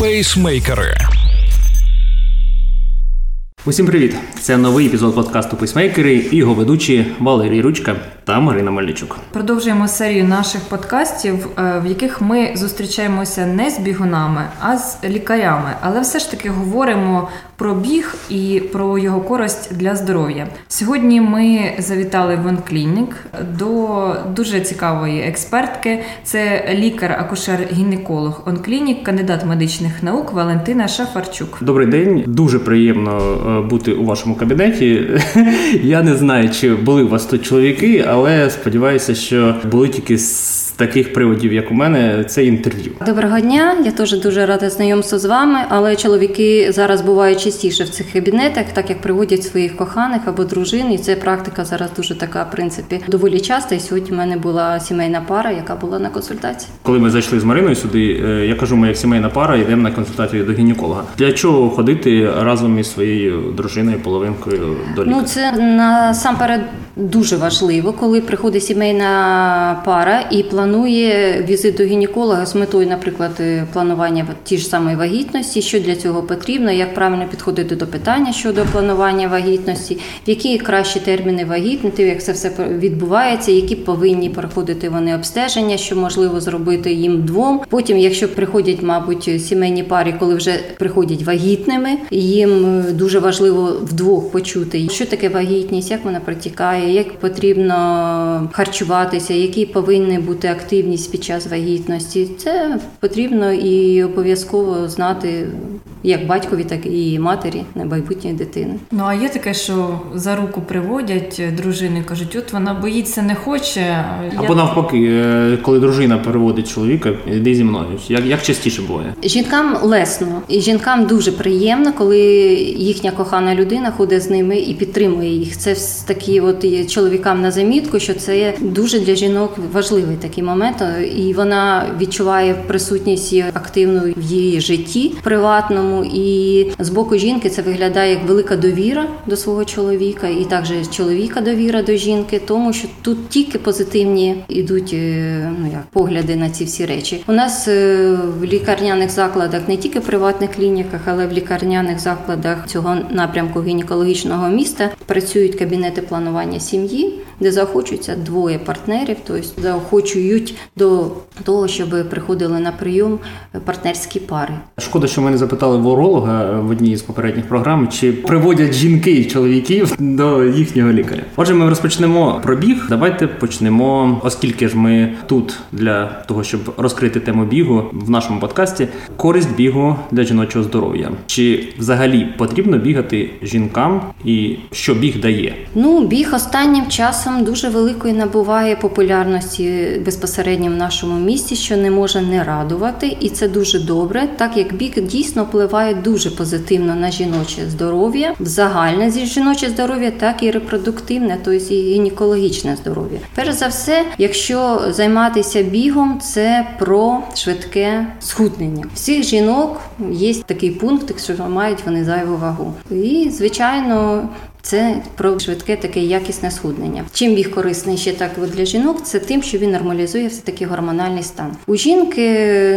Пейсмейкери. Усім привіт! Це новий епізод подкасту Пейсмейкери і його ведучі Валерій Ручка та Марина Мельничук. Продовжуємо серію наших подкастів, е, в яких ми зустрічаємося не з бігунами, а з лікарями. Але все ж таки говоримо про біг і про його користь для здоров'я. Сьогодні ми завітали в онклінік до дуже цікавої експертки. Це лікар-акушер-гінеколог онклінік, кандидат медичних наук Валентина Шафарчук. Добрий день, дуже приємно е, бути у вашому кабінеті. Я не знаю, чи були у вас тут чоловіки, але сподіваюся, що були тільки таких приводів, як у мене, це інтерв'ю. Доброго дня, я теж дуже рада знайомству з вами, але чоловіки зараз бувають частіше в цих кабінетах, так як приводять своїх коханих або дружин, і це практика зараз дуже така, в принципі, доволі часто. І сьогодні в мене була сімейна пара, яка була на консультації. Коли ми зайшли з Мариною сюди, е, я кажу, ми як сімейна пара йдемо на консультацію до гінеколога. Для чого ходити разом із своєю дружиною, половинкою до лікаря? Ну це насамперед дуже важливо, коли приходить сімейна пара і планує візит до гінеколога з метою, наприклад, е, планування ті ж самої вагітності, що для цього потрібно, як правильно підходити до питання щодо планування вагітності, які кращі терміни вагітнити, як це все відбувається, які повинні проходити вони обстеження, що можливо зробити їм двом. Потім, якщо приходять, мабуть, сімейні парі, коли вже приходять вагітними, їм е, дуже важливо вдвох почути, що таке вагітність, як вона протікає, як потрібно харчуватися, які повинні бути активність під час вагітності. Це потрібно і обов'язково знати як батькові, так і матері на майбутньої дитини. Ну а є таке, що за руку приводять дружини, кажуть, от вона боїться, не хоче. Або навпаки, е, коли дружина переводить чоловіка, йди зі мною. Як як частіше буває? Жінкам лесно, і жінкам дуже приємно, коли їхня кохана людина ходить з ними і підтримує їх. Це такі, от чоловікам на замітку, що це дуже для жінок важливий такий момент, і вона відчуває присутність активну в її житті приватному. І з боку жінки це виглядає як велика довіра до свого чоловіка, і також чоловіка довіра до жінки, тому що тут тільки позитивні йдуть е, ну як погляди на ці всі речі. У нас е, в лікарняних закладах не тільки в приватних клініках, але в лікарняних закладах цього напрямку гінекологічного міста працюють кабінети планування сім'ї, де заохочуються двоє партнерів, тобто заохочують до того, щоб приходили на прийом партнерські пари. Шкода, що ми не запитали уролога в одній з попередніх програм, чи приводять жінки чоловіків до їхнього лікаря. Отже, ми розпочнемо пробіг. Давайте почнемо, оскільки ж ми тут для того, щоб розкрити тему бігу в нашому подкасті, користь бігу для жіночого здоров'я. Чи взагалі потрібно бігати жінкам, і що біг дає? Ну, біг останнім часом дуже великої набуває популярності безпосередньо в нашому місті, що не може не радувати, і це дуже добре, так як біг дійсно впливає дуже позитивно на жіноче здоров'я, загальне жіноче здоров'я, так і репродуктивне, тобто і гінекологічне здоров'я. Перш за все, якщо займатися бігом, це про швидке схуднення. Всіх жінок є такий пункт, що мають вони зайву вагу. І звичайно. Це про швидке таке якісне схуднення. Чим біг корисний ще так для жінок, це тим, що він нормалізує все таки гормональний стан. У жінки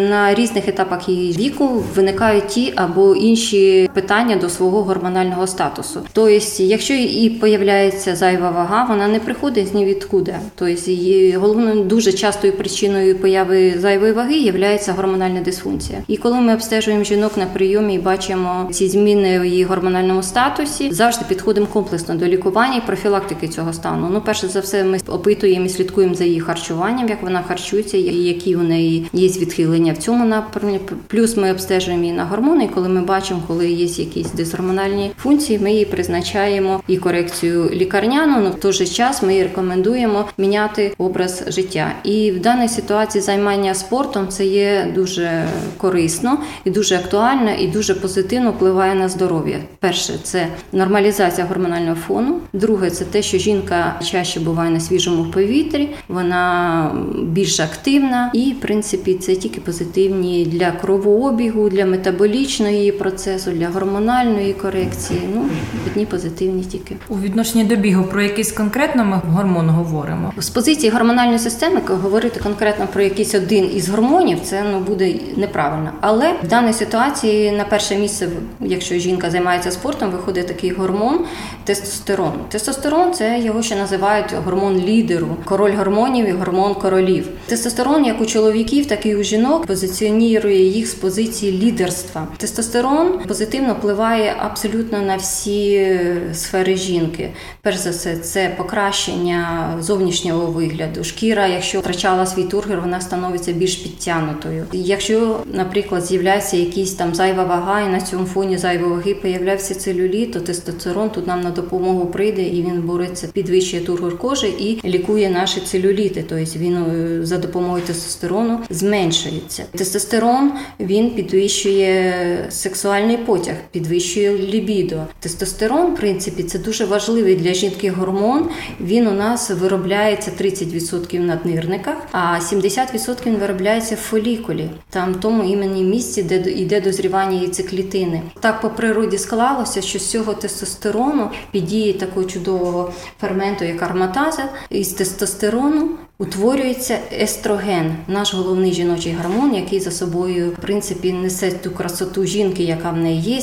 на різних етапах її віку виникають ті або інші питання до свого гормонального статусу. Тобто, якщо і появляється зайва вага, вона не приходить з нізвідкуди. Тобто, її головною дуже частою причиною появи зайвої ваги є гормональна дисфункція. І коли ми обстежуємо жінок на прийомі і бачимо ці зміни в її гормональному статусі, завжди підходимо комплексно до лікування і профілактики цього стану. Ну, перше за все, ми опитуємо і слідкуємо за її харчуванням, як вона харчується, які у неї є відхилення в цьому напрямі. Плюс ми обстежуємо її на гормони. І коли ми бачимо, коли є якісь дисгормональні функції, ми її призначаємо і корекцію лікарняну. Ну в той же час ми їй рекомендуємо міняти образ життя. І в даній ситуації займання спортом це є дуже корисно і дуже актуально, і дуже позитивно впливає на здоров'я. Перше це нормалізація гормонального гормонального фону. Друге, це те, що жінка чаще буває на свіжому повітрі, вона більш активна, і в принципі це тільки позитивні для кровообігу, для метаболічної процесу, для гормональної корекції. Ну одні позитивні тільки у відношенні до бігу. Про якийсь конкретно ми гормон говоримо з позиції гормональної системи. Говорити конкретно про якийсь один із гормонів, це ну буде неправильно. Але в даній ситуації на перше місце, якщо жінка займається спортом, виходить такий гормон тестостерон. Тестостерон це його ще називають гормон лідеру, король гормонів і гормон королів. Тестостерон, як у чоловіків, так і у жінок, позиціонує їх з позиції лідерства. Тестостерон позитивно впливає абсолютно на всі сфери жінки. Перш за все, це покращення зовнішнього вигляду. Шкіра, якщо втрачала свій тургор, вона становиться більш підтягнутою. Якщо, наприклад, з'являється якийсь там зайва вага, і на цьому фоні зайвої ваги появляється целюліт, то тестостерон тут нам на допомогу прийде і він бореться, підвищує тургор кожи і лікує наші целюліти. Тобто він е, за допомогою тестостерону зменшується. Тестостерон він підвищує сексуальний потяг, підвищує лібідо. Тестостерон, в принципі, це дуже важливий для жінки гормон. Він у нас виробляється 30% в наднирниках, а 70% виробляється в фолікулі, там тому імені місці, де йде дозрівання яйцеклітини. Так по природі склалося, що з цього тестостерону під дією такого чудового ферменту, як арматаза із тестостерону утворюється естроген, наш головний жіночий гормон, який за собою в принципі несе ту красоту жінки, яка в неї є.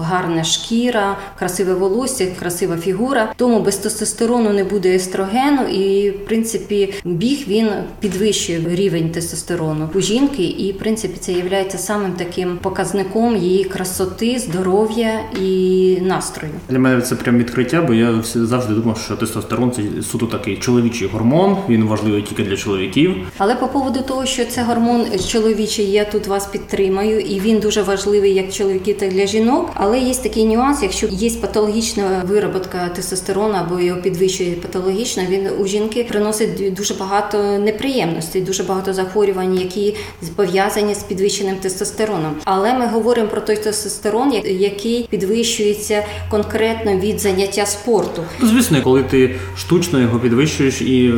Гарна шкіра, красиве волосся, красива фігура. Тому без тестостерону не буде естрогену, і в принципі біг він підвищує рівень тестостерону у жінки, і в принципі це є самим таким показником її красоти, здоров'я і настрою. Для мене це прям відкриття, бо я завжди думав, що тестостерон це суто такий чоловічий гормон. Він важливий тільки для чоловіків. Але по поводу того, що це гормон чоловічий, я тут вас підтримаю, і він дуже важливий як чоловіків, так і для жінок. Але є такий нюанс, якщо є патологічна вироботка тестостерону або його підвищує патологічно, він у жінки приносить дуже багато неприємностей, дуже багато захворювань, які пов'язані з підвищеним тестостероном. Але ми говоримо про той тестостерон, який підвищується конкретно від заняття спорту. Звісно, коли ти штучно його підвищуєш і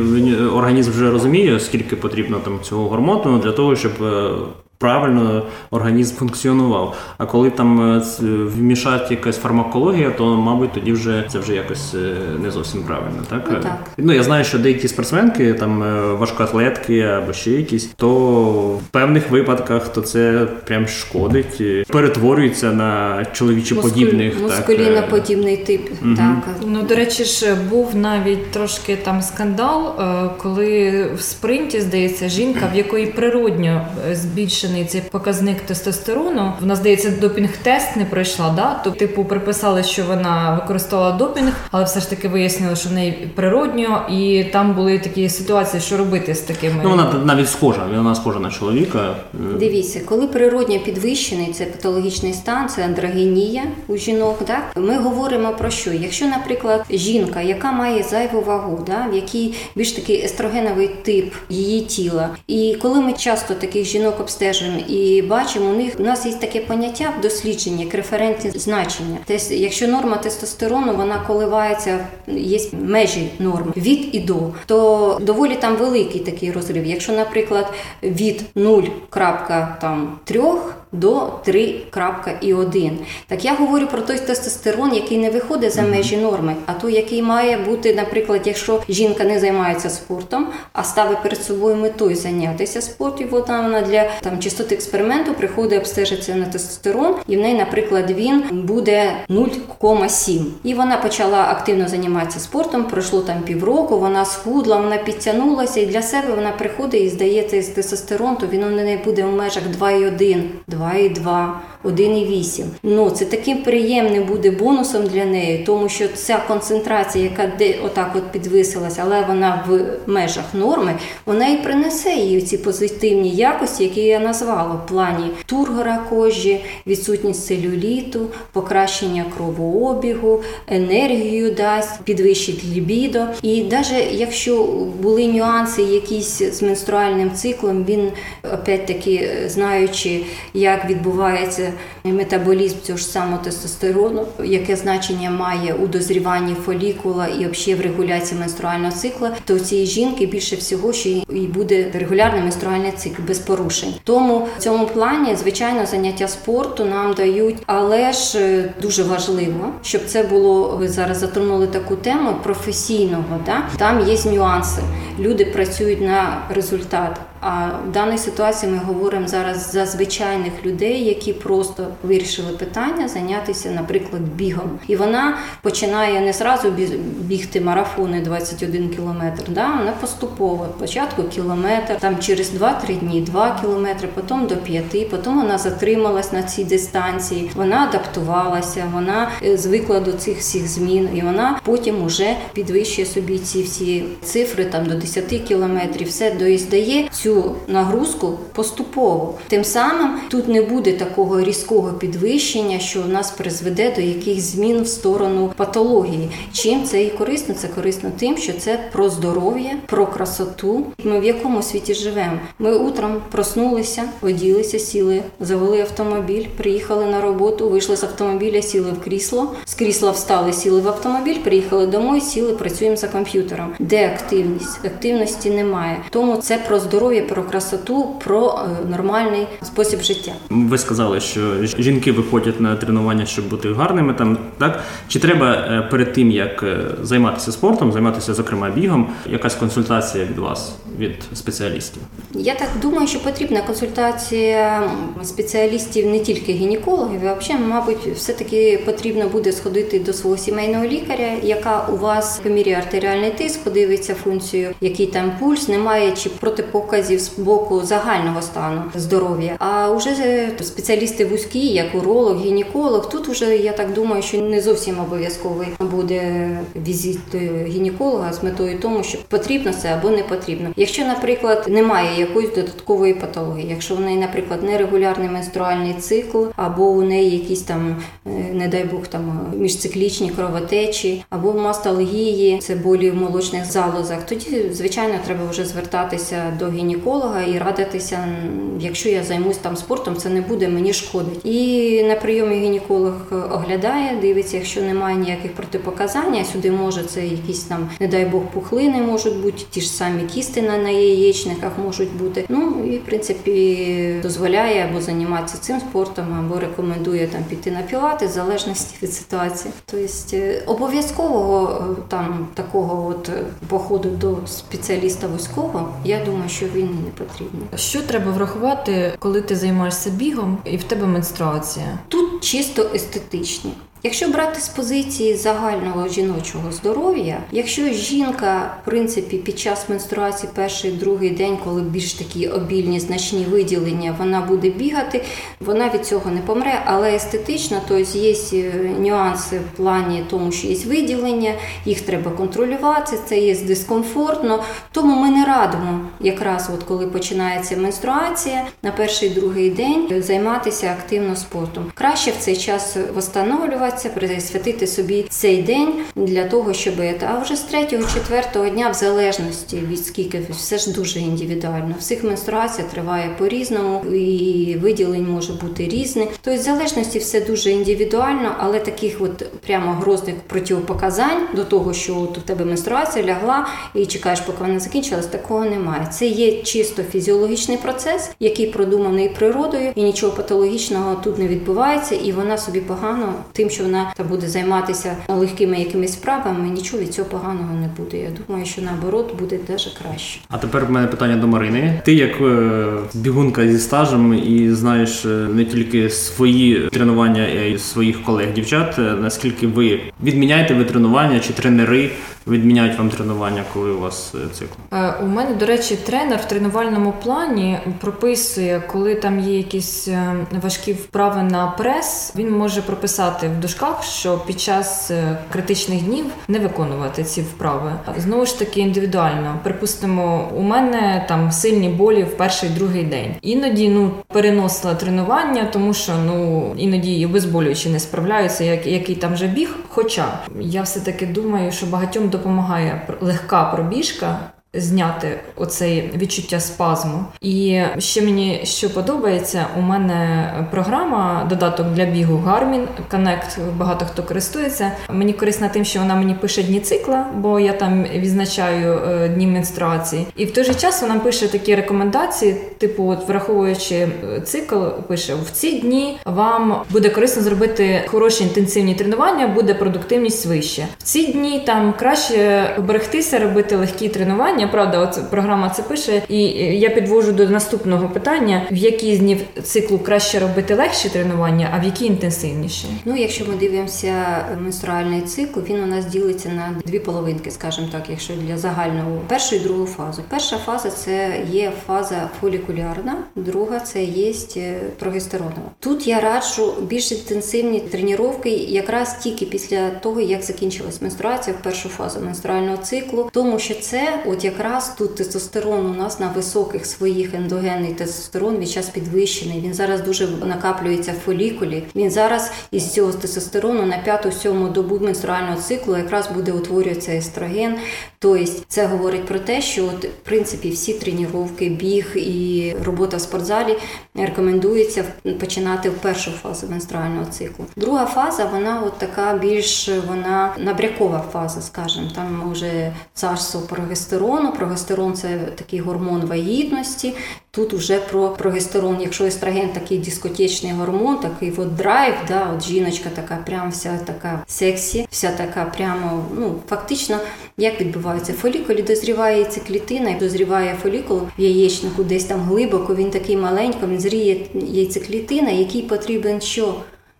організм вже розуміє, скільки потрібно там цього гормону для того, щоб е, правильно організм функціонував. А коли там е, вмішати якась фармакологія, то мабуть тоді вже це вже якось е, не зовсім правильно. Так ну, так. ну я знаю, що деякі спортсменки, там важкоатлетки або ще якісь, то в певних випадках то це прям шкодить, перетворюється на чоловічо подібних мускуліноподібний тип. Угу. Так ну до речі, ж був навіть трошки там скандал, коли в спринті здається жінка, в якої природньо збільшено підвищений цей показник тестостерону. Вона здається, допінг-тест не пройшла. Да? Тобто, типу, приписали, що вона використовувала допінг, але все ж таки вияснили, що в неї природньо, і там були такі ситуації, що робити з такими. Ну вона навіть схожа. Вона схожа на чоловіка. Дивіться, коли природньо підвищений це патологічний стан, це андрогенія у жінок. Так ми говоримо про що? Якщо, наприклад, жінка, яка має зайву вагу, да, в якій більш такий естрогеновий тип її тіла, і коли ми часто таких жінок обстежуємо, стежимо і бачимо, у них у нас є таке поняття в дослідженні, як референтні значення. Тобто, якщо норма тестостерону вона коливається, є межі норм від і до, то доволі там великий такий розрив. Якщо, наприклад, від 0,3 до 3.1. Так я говорю про той тестостерон, який не виходить за межі норми, а той, який має бути, наприклад, якщо жінка не займається спортом, а ставить перед собою метою зайнятися спортом, вона вона для там чистоти експерименту приходить обстежитися на тестостерон, і в неї, наприклад, він буде 0,7. І вона почала активно займатися спортом. Пройшло там півроку, вона схудла, вона підтягнулася, і для себе вона приходить і здається цей тестостерон, то він у неї буде в межах 2,1, 2,2. 1,8. Ну це таким приємним буде бонусом для неї, тому що ця концентрація, яка де отак от підвисилася, але вона в межах норми, вона і принесе їй ці позитивні якості, які я назвала в плані тургора кожі, відсутність целюліту, покращення кровообігу, енергію дасть, підвищить лібідо. І навіть якщо були нюанси якісь з менструальним циклом, він опять таки знаючи, як відбувається метаболізм цього ж самого тестостерону, яке значення має у дозріванні фолікула і взагалі в регуляції менструального цикла, то у цієї жінки більше всього ще і буде регулярний менструальний цикл без порушень. Тому в цьому плані, звичайно, заняття спорту нам дають, але ж е, дуже важливо, щоб це було. Ви зараз затронули таку тему професійного. Да? Там є нюанси. Люди працюють на результат. А в даній ситуації ми говоримо зараз за звичайних людей, які просто вирішили питання зайнятися, наприклад, бігом. І вона починає не зразу бігти марафони 21 кілометр. Да? Вона поступово. Спочатку кілометр, там через 2-3 дні 2 кілометри, потім до 5, потім вона затрималась на цій дистанції, вона адаптувалася, вона е, звикла до цих всіх змін, і вона потім уже підвищує собі ці всі цифри там до 10 кілометрів. Все дає цю нагрузку поступово. Тим самим тут не буде такого різкого підвищення, що в нас призведе до якихось змін в сторону патології. Чим це і корисно? Це корисно тим, що це про здоров'я, про красоту. Ми в якому світі живемо? Ми утром проснулися, оділися, сіли, завели автомобіль, приїхали на роботу, вийшли з автомобіля, сіли в крісло, з крісла встали, сіли в автомобіль, приїхали домой, сіли, працюємо за комп'ютером. Де активність? Активності немає. Тому це про здоров'я про красоту, про е, нормальний спосіб життя. Ви сказали, що жінки виходять на тренування, щоб бути гарними. Там так чи треба е, перед тим як е, займатися спортом, займатися зокрема бігом, якась консультація від вас, від спеціалістів? Я так думаю, що потрібна консультація спеціалістів не тільки гінекологів, а взагалі, мабуть, все таки потрібно буде сходити до свого сімейного лікаря, яка у вас поміряє артеріальний тиск, подивиться функцію, який там пульс, немає чи протипоказів з боку загального стану здоров'я. А вже спеціалісти вузькі, як уролог, гінеколог, тут вже я так думаю, що не зовсім обов'язковий буде візит гінеколога з метою тому, що потрібно це або не потрібно. Якщо, наприклад, немає якоїсь додаткової патології, якщо в неї, наприклад, нерегулярний менструальний цикл, або у неї якісь там, е, не дай Бог, там міжциклічні кровотечі, або масталгії, це болі в молочних залозах, тоді звичайно треба вже звертатися до гінеколога гінеколога і радитися, якщо я займусь там спортом, це не буде мені шкодить. І на прийомі гінеколог оглядає, дивиться, якщо немає ніяких протипоказань, сюди може це якісь там, не дай Бог, пухлини можуть бути, ті ж самі кісти на, яєчниках можуть бути. Ну і в принципі дозволяє або займатися цим спортом, або рекомендує там піти на пілати в залежності від ситуації. Тобто е, обов'язкового е, там такого от походу до спеціаліста вузького, я думаю, що він не потрібно. Що треба врахувати, коли ти займаєшся бігом і в тебе менструація? Тут чисто естетичні. Якщо брати з позиції загального жіночого здоров'я, якщо жінка, в принципі, під час менструації перший другий день, коли більш такі обільні значні виділення, вона буде бігати, вона від цього не помре, але естетично, тобто є е, нюанси в плані тому, що є виділення, їх треба контролювати, це є дискомфортно. Тому ми не радимо, якраз от коли починається менструація, на перший другий день займатися активно спортом. Краще в цей час встановлювати старатися присвятити собі цей день для того, щоб а вже з третього, четвертого дня, в залежності від скільки все ж дуже індивідуально. Всіх менструація триває по-різному, і виділень може бути різне. Тобто, в залежності все дуже індивідуально, але таких от прямо грозних противопоказань до того, що от у тебе менструація лягла і чекаєш, поки вона закінчилась, такого немає. Це є чисто фізіологічний процес, який продуманий природою, і нічого патологічного тут не відбувається, і вона собі погано тим, що вона та буде займатися легкими якимись справами, нічого від цього поганого не буде. Я думаю, що наоборот буде даже краще. А тепер в мене питання до Марини. Ти як е, бігунка зі стажем і знаєш е, не тільки свої тренування, а й своїх колег дівчат. Е, наскільки ви відміняєте ви тренування чи тренери? Відміняють вам тренування, коли у вас е, цикл? Е, у мене, до речі, тренер в тренувальному плані прописує, коли там є якісь е, важкі вправи на прес, він може прописати в дужках, що під час критичних днів не виконувати ці вправи. Знову ж таки, індивідуально. Припустимо, у мене там сильні болі в перший другий день. Іноді ну переносила тренування, тому що ну іноді і обезболюючі не справляються, як який там вже біг. Хоча я все таки думаю, що багатьом допомагає легка пробіжка. Зняти оцей відчуття спазму. І ще мені що подобається, у мене програма додаток для бігу Garmin Connect, багато хто користується. Мені корисна тим, що вона мені пише дні цикла, бо я там відзначаю е, дні менструації. І в той же час вона пише такі рекомендації, типу, от враховуючи е, цикл, пише в ці дні вам буде корисно зробити хороші інтенсивні тренування, буде продуктивність вище. В ці дні там краще берегтися, робити легкі тренування. Правда, от програма це пише, і я підвожу до наступного питання: в які з днів циклу краще робити легші тренування, а в які інтенсивніші? Ну, якщо ми дивимося менструальний цикл, він у нас ділиться на дві половинки, скажімо так, якщо для загального першу і другу фазу. Перша фаза це є фаза фолікулярна, друга це є е, прогестеронова. Тут я раджу більш інтенсивні тренування якраз тільки після того, як закінчилась менструація в першу фазу менструального циклу, тому що це от якраз тут тестостерон у нас на високих своїх ендогенний тестостерон він час підвищений. Він зараз дуже накаплюється в фолікулі. Він зараз із цього тестостерону на п'яту-сьому добу менструального циклу якраз буде утворюватися естроген. Тобто це говорить про те, що от, в принципі всі тренування, біг і робота в спортзалі рекомендується починати в першу фазу менструального циклу. Друга фаза, вона от така більш вона набрякова фаза, скажімо. Там вже царство прогестерону. Прогестерон це такий гормон вагітності. Тут вже про прогестерон, якщо естроген такий дискотечний гормон, такий от драйв, да, от жіночка така, прям вся така сексі, вся така прямо, ну фактично, як відбувається фолікулі, дозріває яйцеклітина, і дозріває фолікул в яєчнику, десь там глибоко, він такий маленький, він зріє яйцеклітина, який потрібен що?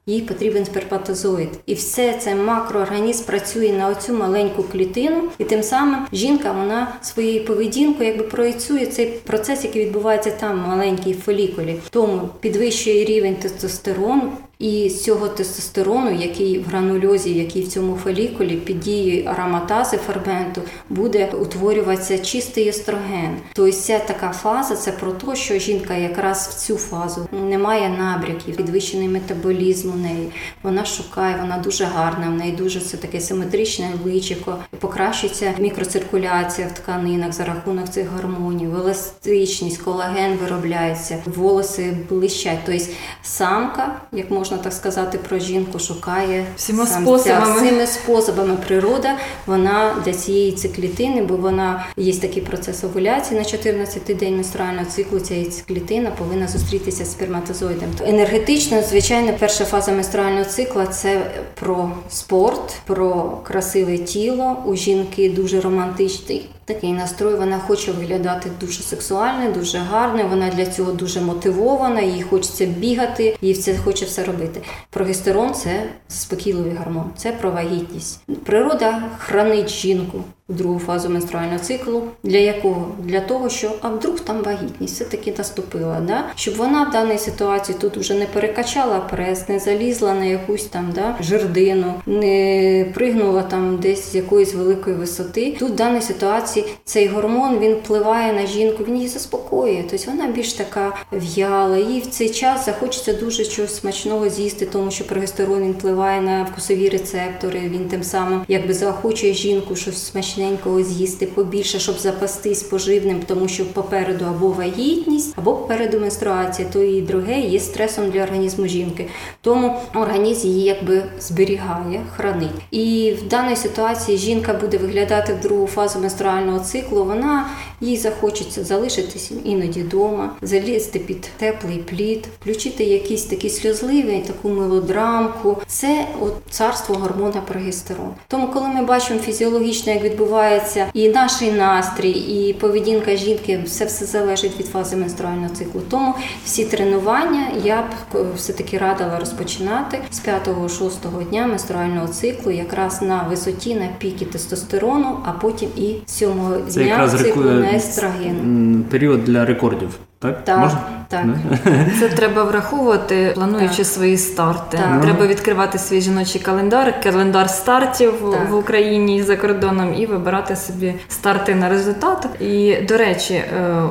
Їй потрібен сперматозоїд. І все це макроорганізм працює на оцю маленьку клітину, і тим самим жінка вона своєю поведінкою якби проєцює цей процес, який відбувається там маленькій фолікулі. Тому підвищує рівень тестостерону. І з цього тестостерону, який в гранульозі, який в цьому фолікулі під дією ароматази ферменту, буде утворюватися чистий естроген. Тобто ця така фаза це про те, що жінка якраз в цю фазу не має набряків, підвищений метаболізм у неї. Вона шукає, вона дуже гарна, в неї дуже це таке симетричне личико, покращується мікроциркуляція в тканинах за рахунок цих гормонів, еластичність, колаген виробляється, волоси блищать. Тобто самка, як можна можна так сказати про жінку, шукає всіма способами. всіми способами природа. Вона для цієї циклітини, бо вона є такий процес овуляції на 14 день менструального циклу. Ця циклітина повинна зустрітися з сперматозоїдом. Енергетично, звичайно, перша фаза менструального цикла це про спорт, про красиве тіло. У жінки дуже романтичний такий настрой. Вона хоче виглядати дуже сексуально, дуже гарно. Вона для цього дуже мотивована, їй хочеться бігати, їй це хоче все робити. Прогестерон це спокійливий гормон, це про вагітність. Природа хранить жінку в другу фазу менструального циклу. Для якого? Для того, що а вдруг там вагітність все-таки наступила, да? щоб вона в даній ситуації тут вже не перекачала прес, не залізла на якусь там да, жердину, не пригнула там десь з якоїсь великої висоти. Тут в даній ситуації цей гормон він впливає на жінку, він її заспокоює. Тобто вона більш така в'яла. Їй в цей час захочеться дуже чогось смачного з'їсти, тому що прогестерон він впливає на вкусові рецептори. Він тим самим якби заохочує жінку щось смачне смачненького з'їсти побільше, щоб запастись поживним, тому що попереду або вагітність, або попереду менструація, то і друге є стресом для організму жінки. Тому організм її якби зберігає, хранить. І в даній ситуації жінка буде виглядати в другу фазу менструального циклу. Вона їй захочеться залишитися іноді вдома, залізти під теплий плід, включити якісь такі сльозливі, таку мелодрамку. Це от царство гормона прогестерон. Тому, коли ми бачимо фізіологічно, як відбувається і наш настрій, і поведінка жінки все все залежить від фази менструального циклу. Тому всі тренування я б все таки радила розпочинати з 5-6 дня менструального циклу, якраз на висоті на піки тестостерону, а потім і 7 дня циклу на естроген. Період для рекордів. Так, так. Можна? так. Це треба враховувати, плануючи так. свої старти. Так. Треба відкривати свій жіночий календар, календар стартів так. в Україні і за кордоном, і вибирати собі старти на результат. І до речі, е,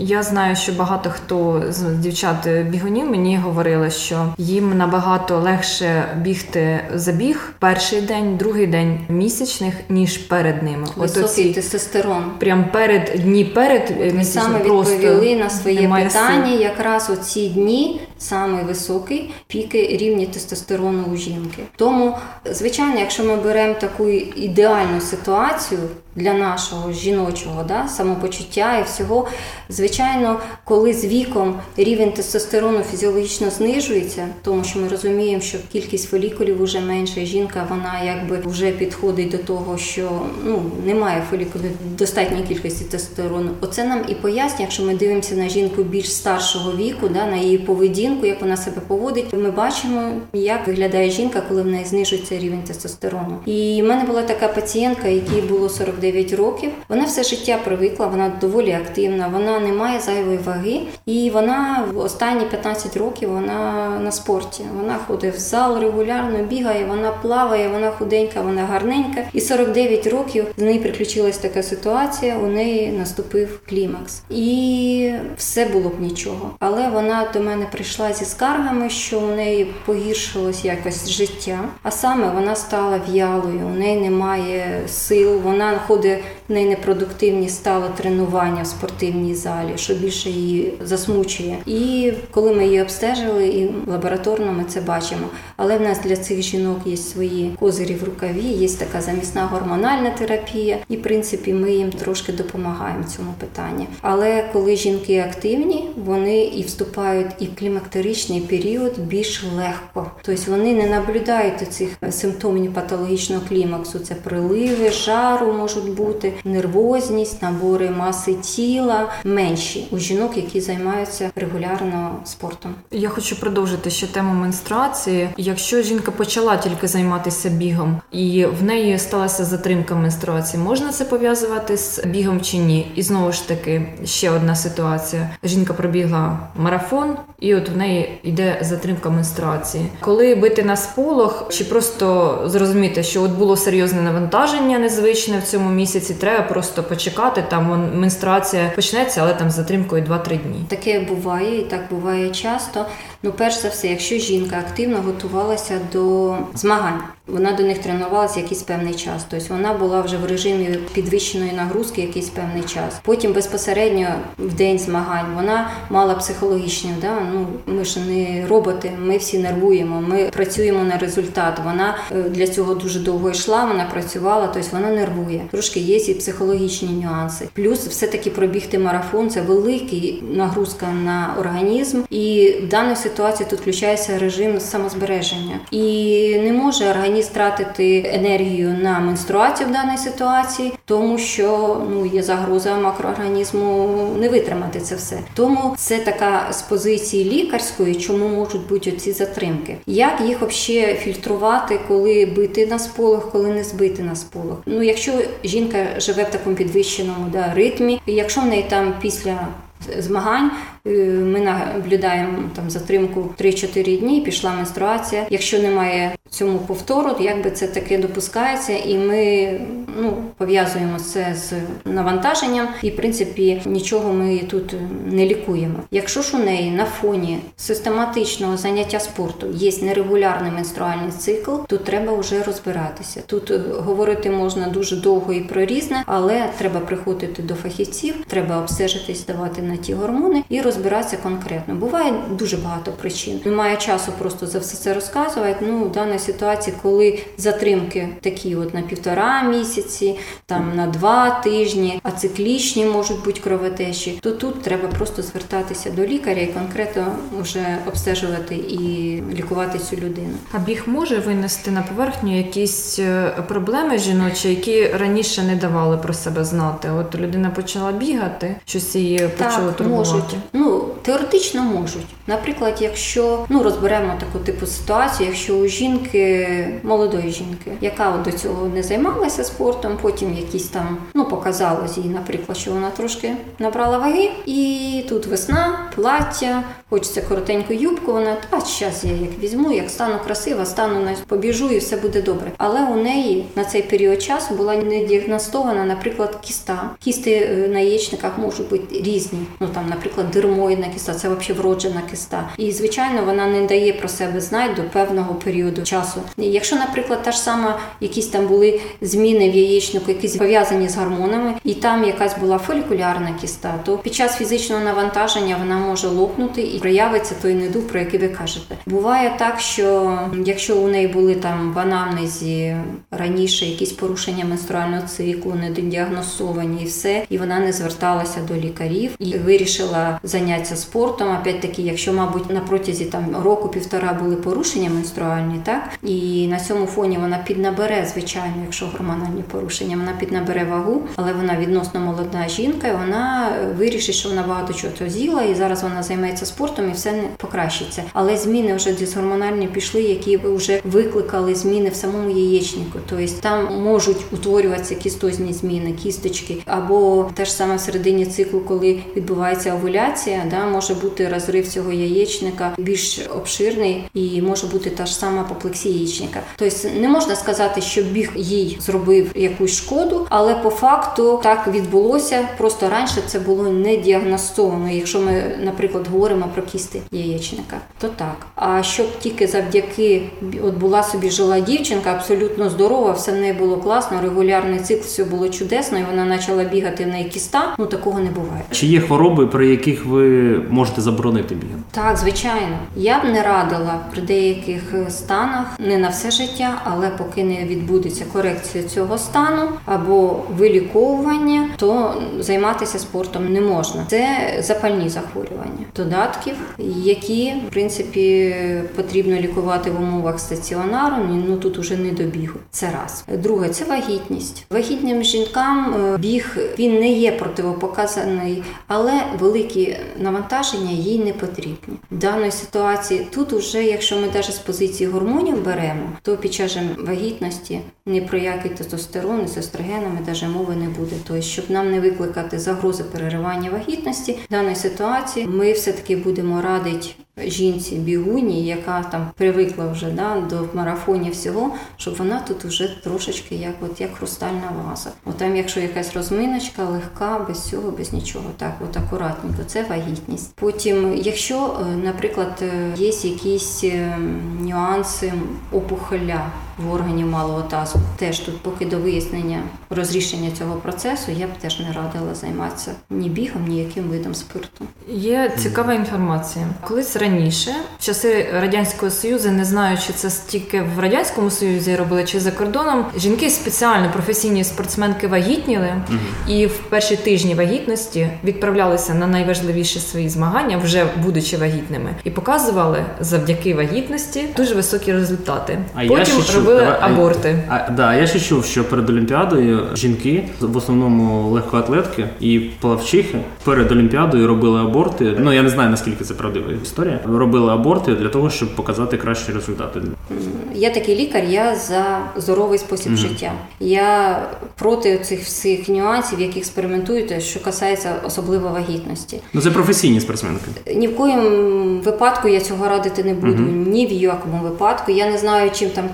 Я знаю, що багато хто з дівчат бігунів мені говорили, що їм набагато легше бігти забіг перший день, другий день місячних, ніж перед ними. Високий оці- тестостерон. Прям перед дні перед е, Ми саме відповіли на своє питання. сил. Якраз у ці дні саме високий піки рівні тестостерону у жінки. Тому, звичайно, якщо ми беремо таку ідеальну ситуацію для нашого жіночого да, самопочуття і всього, звичайно, коли з віком рівень тестостерону фізіологічно знижується, тому що ми розуміємо, що кількість фолікулів вже менша, і жінка вона якби вже підходить до того, що ну немає фолікулів достатньої кількості тестостерону. Оце нам і пояснює, якщо ми дивимося на жінку більш старшого віку, да, на її поведінку, як вона себе поводить, ми бачимо, як виглядає жінка, коли в неї знижується рівень тестостерону. І в мене була така пацієнтка, якій було 49 років. Вона все життя привикла, вона доволі активна, вона не має зайвої ваги, і вона в останні 15 років вона на спорті. Вона ходить в зал регулярно, бігає, вона плаває, вона худенька, вона гарненька. І 49 років з неї приключилась така ситуація. У неї наступив клімакс, і все було б нічого. Але вона до мене прийшла зі скаргами, що у неї погіршилось якось життя, а саме вона стала в'ялою, у неї немає сил, вона ходить в неї непродуктивні стало тренування в спортивній залі, що більше її засмучує. І коли ми її обстежили, і лабораторно ми це бачимо. Але в нас для цих жінок є свої козирі в рукаві, є така замісна гормональна терапія, і в принципі ми їм трошки допомагаємо в цьому питанні. Але коли жінки активні, вони і вступають і в клімактеричний період більш легко. Тобто вони не наблюдають цих симптомів патологічного клімаксу. Це приливи, жару можуть бути, нервозність, набори маси тіла менші у жінок, які займаються регулярно спортом. Я хочу продовжити ще тему менструації. Якщо жінка почала тільки займатися бігом і в неї сталася затримка менструації, можна це пов'язувати з бігом чи ні? І знову ж таки ще одна ситуація: жінка пробігла марафон, і от в неї йде затримка менструації. Коли бити на сполох, чи просто зрозуміти, що от було серйозне навантаження незвичне в цьому місяці, треба просто почекати. Там он менструація почнеться, але там з затримкою 2-3 дні. Таке буває, і так буває часто. Ну, перш за все, якщо жінка активно готувалася до змагань, вона до них тренувалася якийсь певний час. Тобто вона була вже в режимі підвищеної нагрузки якийсь певний час. Потім безпосередньо в день змагань вона мала психологічні, да? ну ми ж не роботи, ми всі нервуємо, ми працюємо на результат. Вона е, для цього дуже довго йшла, вона працювала, тобто вона нервує. Трошки є і психологічні нюанси. Плюс, все-таки пробігти марафон це великий нагрузка на організм, і в даній ситуації тут включається режим самозбереження, і не може організм тратити енергію на менструацію в даній ситуації, тому що ну є загроза макроорганізму не витримати це все. Тому це така з позиції лікарської, чому можуть бути оці затримки. Як їх взагалі фільтрувати, коли бити на сполох, коли не збити на сполох? Ну, якщо жінка живе в такому підвищеному да, ритмі, і якщо в неї там після змагань ми наблюдаємо там затримку 3-4 дні, пішла менструація. Якщо немає цьому повтору, якби це таке допускається, і ми ну пов'язуємо це з навантаженням, і в принципі нічого ми тут не лікуємо. Якщо ж у неї на фоні систематичного заняття спорту є нерегулярний менструальний цикл, то треба вже розбиратися. Тут е, говорити можна дуже довго і про різне, але треба приходити до фахівців, треба обстежитись, давати на ті гормони і розбиратися конкретно. Буває дуже багато причин. Немає часу просто за все це розказувати. Ну в даній ситуації, коли затримки такі, от на півтора місяці, там на два тижні, а циклічні можуть бути кровотечі, то тут треба просто звертатися до лікаря і конкретно вже обстежувати і лікувати цю людину. А біг може винести на поверхню якісь е, проблеми жіночі, які раніше не давали про себе знати. От людина почала бігати, щось її почало турбувати. можуть. Ну, теоретично можуть. Наприклад, якщо ну розберемо таку типу ситуацію, якщо у жінки молодої жінки, яка до цього не займалася спортом, потім якісь там ну показалось їй, наприклад, що вона трошки набрала ваги, і тут весна, плаття, хочеться коротеньку юбку. Вона а зараз я як візьму, як стану красива, стану на побіжу і все буде добре. Але у неї на цей період часу була не діагностована, наприклад, кіста. Кісти е, на яєчниках можуть бути різні. Ну там, наприклад, дермоїдна кіста, це взагалі вроджена кіста. І звичайно, вона не дає про себе знати до певного періоду часу. Якщо, наприклад, та ж сама якісь там були зміни в яєчнику, якісь пов'язані з гормонами, і там якась була фолікулярна кіста, то під час фізичного навантаження вона може лопнути і проявиться той недуг, про який ви кажете. Буває так, що якщо у неї були там в анамнезі раніше якісь порушення менструального циклу, недодіагностовані і все, і вона не зверталася до лікарів і вирішила зайнятися спортом. Опять таки, якщо, мабуть, на протязі там року-півтора були порушення менструальні, так і на цьому фоні вона піднабере, звичайно, якщо гормональні порушення, вона піднабере вагу, але вона відносно молода жінка, і вона вирішить, що вона багато чого з'їла, і зараз вона займається спортом і все покращиться. Але зміни вже дисгормональні пішли, які вже викликали зміни в самому яєчнику. Тобто там можуть утворюватися кістозні зміни, кісточки, або те ж саме в середині циклу, коли відбувається овуляція, да, може бути розрив цього яєчника більш обширний і може бути та ж сама апоплексія яєчника. Тобто не можна сказати, що біг їй зробив якусь шкоду, але по факту так відбулося. Просто раніше це було не діагностовано. Якщо ми, наприклад, говоримо про кісти яєчника, то так. А щоб тільки завдяки от була собі жила дівчинка, абсолютно здорова, все в неї було класно, регулярний цикл, все було чудесно, і вона почала бігати в неї кіста. Ну такого не буває. Чи є хвороби, при яких ви можете заборонити бігати? Так, звичайно, я б не радила при деяких станах не на все життя, але поки не відбудеться корекція цього стану або виліковування, то займатися спортом не можна. Це запальні захворювання додатків, які в принципі потрібно лікувати в умовах стаціонару. Ну тут уже не до бігу. Це раз. Друге, це вагітність. Вагітним жінкам е, біг він не є противопоказаний, але великі навантаження їй не потрібні. В даної ситуації тут, уже, якщо ми навіть з позиції гормонів беремо, то під час вагітності ні про який тестостерон, з естрогенами навіть мови не буде. Тобто, щоб нам не викликати загрози переривання вагітності в даної ситуації, ми все таки будемо радити жінці бігуні, яка там привикла вже да, до марафонів всього, щоб вона тут вже трошечки як от як хрустальна ваза. От там, якщо якась розминочка, легка, без цього, без нічого, так от акуратненько, це вагітність. Потім, якщо, е, наприклад, е, є якісь е, нюанси опухоля в органі малого тазу, теж тут, поки до вияснення розрішення цього процесу, я б теж не радила займатися ні бігом, ні яким видом спирту. Є цікава інформація. Колись раніше, в часи радянського союзу, не знаю, чи це тільки в радянському союзі робили, чи за кордоном, жінки спеціально професійні спортсменки вагітніли і в перші тижні вагітності відправлялися на найважливіші свої змагання, вже будучи вагітними, і показували завдяки вагітності дуже високі результати. А Потім я ще робили чув, аборти. А, а да, я ще чув, що перед Олімпіадою жінки в основному легкоатлетки і плавчихи перед Олімпіадою робили аборти. Ну я не знаю наскільки це правдива історія. Робили аборти для того, щоб показати кращі результати. Я такий лікар, я за здоровий спосіб mm-hmm. життя. Я проти цих всіх нюансів, які експериментують, що касається особливо вагітності. Ну це професійні спортсменки. Ні в коїм випадку я цього радити не буду. Mm-hmm. Ні в якому випадку. Я не знаю, чим там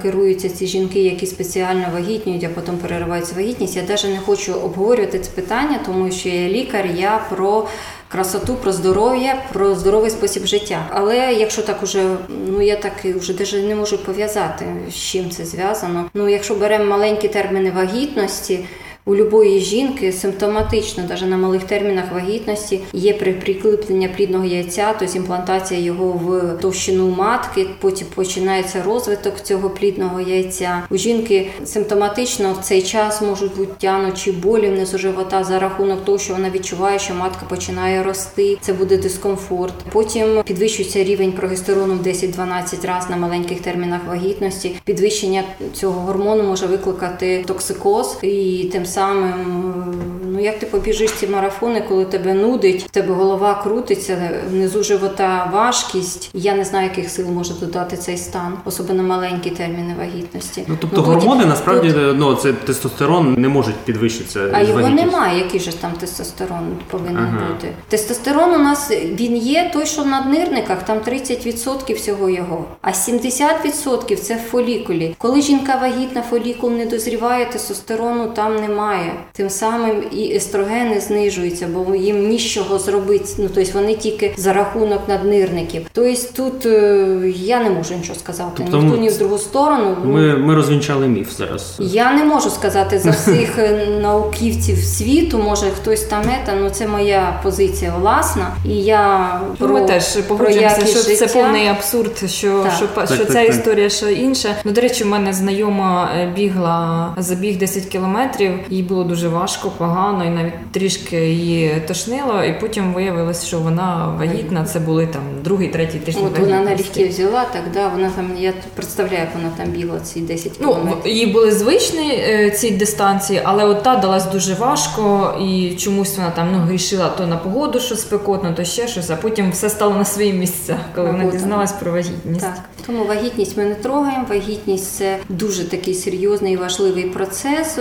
керуються ці жінки, які спеціально вагітнюють, а потім перериваються вагітність. Я навіть не хочу обговорювати це питання, тому що я лікар, я про красоту, про здоров'я, про здоровий спосіб життя. Але якщо так уже, ну я так вже даже не можу пов'язати, з чим це зв'язано. Ну, якщо беремо маленькі терміни вагітності у любої жінки симптоматично, навіть на малих термінах вагітності, є прикріплення плідного яйця, тобто імплантація його в товщину матки. Потім починається розвиток цього плідного яйця. У жінки симптоматично в цей час можуть бути тянучі болі внизу живота за рахунок того, що вона відчуває, що матка починає рости. Це буде дискомфорт. Потім підвищується рівень прогестерону в 10-12 разів на маленьких термінах вагітності. Підвищення цього гормону може викликати токсикоз і тим самим Ну як ти побіжиш ці марафони, коли тебе нудить, в тебе голова крутиться, внизу живота важкість. Я не знаю, яких сил може додати цей стан, особливо маленькі терміни вагітності. Ну тобто тут- гормони насправді тут- ну це тестостерон не можуть підвищитися. а його вагітністю. немає, який же там тестостерон повинен Ага. бути. Тестостерон у нас він є той, що в наднирниках, там 30% всього його, а 70% це в фолікулі. Коли жінка вагітна, фолікул не дозріває, тестостерону там немає. Тим самим і естрогени знижуються, бо їм нічого зробити. Ну тобто вони тільки за рахунок наднирників. Тобто тут е, я не можу нічого сказати. Тобто ні в ту, ми- ні в другу сторону. Ну, Ми, ми розвінчали міф зараз. я не можу сказати за всіх е, науківців світу, може хтось там ета, ну це моя позиція власна. І я Ну, про, ми теж про погоджуємося, якість що це повний абсурд, що, Так. що, Так, що так, ця так. історія, що інша. Ну, до речі, у мене знайома е, бігла забіг 10 кілометрів, їй було дуже важко, погано, і навіть трішки її тошнило, і потім виявилось, що вона вагітна. Це були там другий, третій тиждень. От вона на вагітності. взяла, так да, вона там, я представляю, як вона там бігла ці 10 Ну, кілометрів. в- їй були звичні е, ці дистанції, але от та далась дуже важко, і чомусь вона там ну грішила то на погоду, що спекотно, то ще щось, а потім все стало на свої місця, коли вона дізналась про вагітність. Так, тому вагітність ми не трогаємо. Вагітність це дуже такий серйозний і важливий процес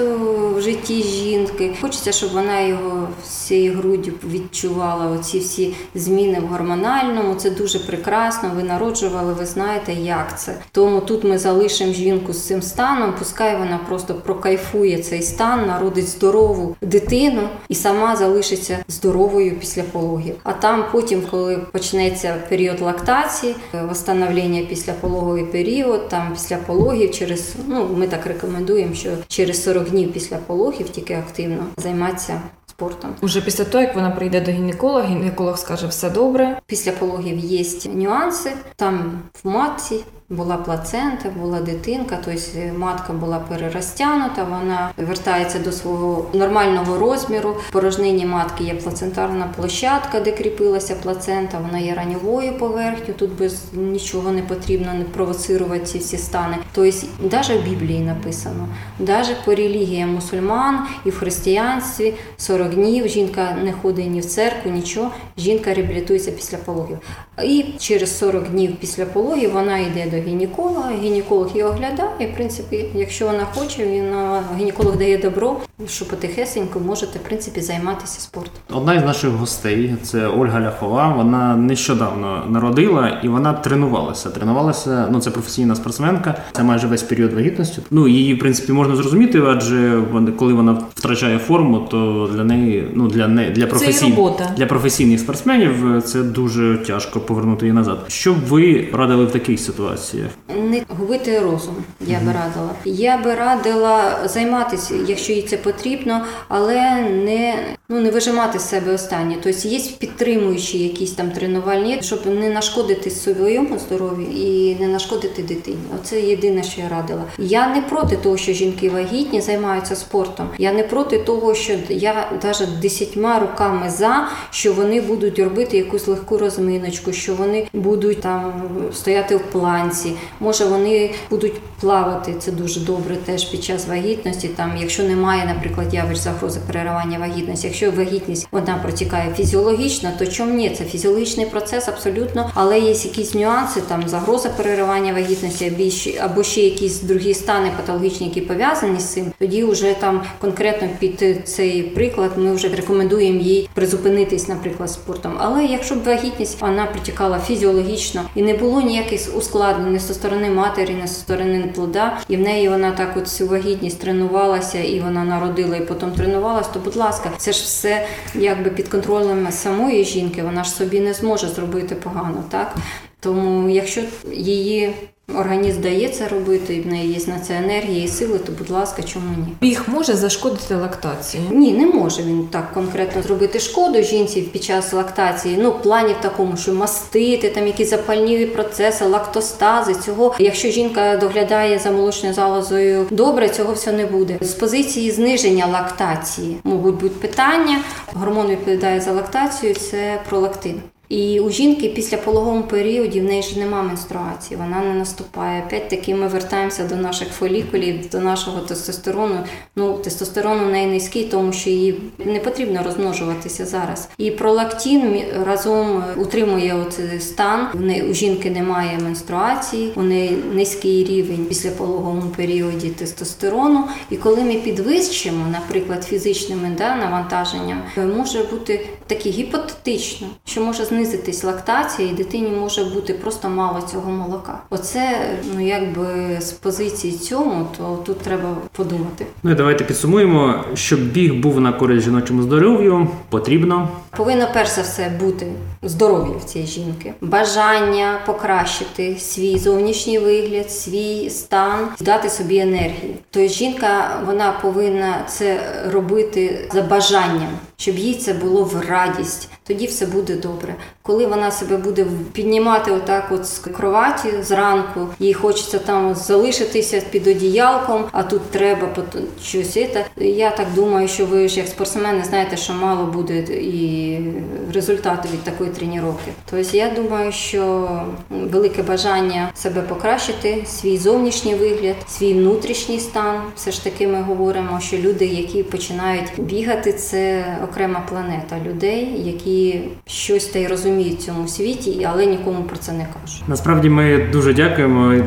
в житті жінки. Хочеться, щоб вона його всією груддю відчувала. Оці всі зміни в гормональному. Це дуже прекрасно. Ви народжували, ви знаєте, як це. Тому тут ми залишимо жінку з цим станом. Пускай вона просто прокайфує цей стан, народить здорову дитину і сама залишиться здоровою після пологів. А там потім, коли почнеться період лактації, е, восстановлення після пологовий період, там після пологів, через ну ми так рекомендуємо, що через 40 днів після пологів тільки активно займатися спортом. Уже після того, як вона прийде до гінеколога, гінеколог скаже все добре. Після пологів є нюанси. Там в матці була плацента, була дитинка, тобто матка була перерозтягнута, вона вертається до свого нормального розміру. В порожнині матки є плацентарна площадка, де кріпилася плацента, вона є раньовою поверхню, тут без нічого не потрібно не провоцирувати ці всі стани. Тобто, навіть в Біблії написано, навіть по релігіям мусульман і в християнстві 40 днів жінка не ходить ні в церкву, нічого, жінка реабілітується після пологів. І через 40 днів після пологів вона йде до гінеколога, гінеколог її оглядає. В принципі, якщо вона хоче, він гінеколог дає добро, що потихесенько можете в принципі займатися спортом. Одна із наших гостей, це Ольга Ляхова. Вона нещодавно народила і вона тренувалася. Тренувалася, ну це професійна спортсменка. Це майже весь період вагітності. Ну її в принципі можна зрозуміти, адже коли вона втрачає форму, то для неї, ну для не для професійних для професійних спортсменів е, це дуже тяжко повернути її назад. Що б ви радили в таких ситуаціях? Не губити розум, я би радила. Я би радила займатися, якщо їй це потрібно, але не, ну, не вижимати з себе останнє. Тобто є підтримуючі якісь там тренувальні, щоб не нашкодити своєму здоров'ю і не нашкодити дитині. Оце єдине, що я радила. Я не проти того, що жінки вагітні займаються спортом. Я не проти того, що я навіть десятьма руками за, що вони будуть робити якусь легку розминочку, що вони будуть там стояти в планці. Може, вони будуть плавати. Це дуже добре теж під час вагітності. Там, якщо немає, наприклад, явищ загрози переривання вагітності, якщо вагітність вона протікає фізіологічно, то чому ні? Це фізіологічний процес абсолютно, але є якісь нюанси, там загроза переривання вагітності, або ще, якісь другі стани патологічні, які пов'язані з цим. Тоді вже там конкретно під цей приклад ми вже рекомендуємо їй призупинитись, наприклад, спортом. Але якщо б вагітність вона протікала фізіологічно і не було ніяких ускладнень ні зі сторони матері, ні зі сторони плода, і в неї вона так от всю вагітність тренувалася, і вона народила, і потім тренувалась, то будь ласка, це ж все якби під контролем самої жінки, вона ж собі не зможе зробити погано, так? Тому якщо її організм дає це робити, і в неї є на це енергія і сили, то будь ласка, чому ні? Біг може зашкодити лактації. Ні, не може він так конкретно зробити шкоду жінці під час лактації. Ну, в плані в такому, що мастити, там якісь запальні процеси, лактостази. Цього, якщо жінка доглядає за молочною залозою добре, цього все не буде. З позиції зниження лактації можуть бути питання. Гормон відповідає за лактацію, це пролактин. І у жінки після пологового періоді в неї ж нема менструації, вона не наступає. Опять таки ми вертаємося до наших фолікулів, до нашого тестостерону. Ну, тестостерон у неї низький, тому що їй не потрібно розмножуватися зараз. І пролактин разом утримує оцей стан. В неї у жінки немає менструації, у неї низький рівень після пологовому періоді тестостерону. І коли ми підвищимо, наприклад, фізичними да, навантаженням, може бути таке гіпотетично, що може знизитись лактація, і дитині може бути просто мало цього молока. Оце ну якби з позиції цьому, то тут треба подумати. Ну і давайте підсумуємо, щоб біг був на користь жіночому здоров'ю, потрібно повинно перш за все бути здоров'я в цієї жінки, бажання покращити свій зовнішній вигляд, свій стан, дати собі енергії. Тобто жінка вона повинна це робити за бажанням, щоб їй це було в радість. Тоді все буде добре. Коли вона себе буде піднімати отак, от з кроваті зранку, їй хочеться там залишитися під одіялком, а тут треба щось. Я так думаю, що ви ж як спортсмени знаєте, що мало буде і результату від такої тренування. Тобто я думаю, що велике бажання себе покращити, свій зовнішній вигляд, свій внутрішній стан. Все ж таки, ми говоримо, що люди, які починають бігати, це окрема планета людей, які щось та й розуміють в цьому світі, але нікому про це не кажуть. Насправді ми дуже дякуємо.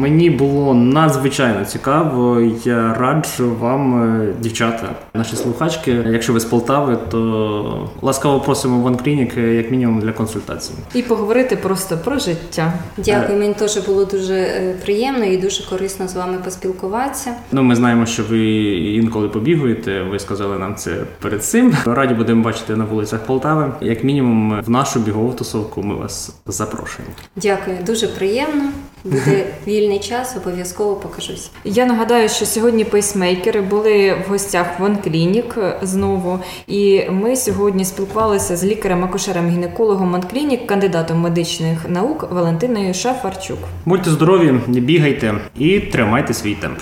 Мені було надзвичайно цікаво. Я раджу вам, е, дівчата, наші слухачки. Якщо ви з Полтави, то ласкаво просимо в Онклінік, як мінімум для консультації. І поговорити просто про життя. Дякую, мені теж було дуже е, приємно і дуже корисно з вами поспілкуватися. Ну, ми знаємо, що ви інколи побігуєте. Ви сказали нам це перед цим. Раді будемо бачити на вулицях Полтави. Як мінімум, в нашу бігову тусовку ми вас запрошуємо. Дякую, дуже приємно. Буде вільний час, обов'язково покажусь. Я нагадаю, що сьогодні пейсмейкери були в гостях в Онклінік знову, і ми сьогодні спілкувалися з лікарем-акушером-гінекологом Онклінік, кандидатом медичних наук Валентиною Шафарчук. Будьте здорові, не бігайте і тримайте свій темп.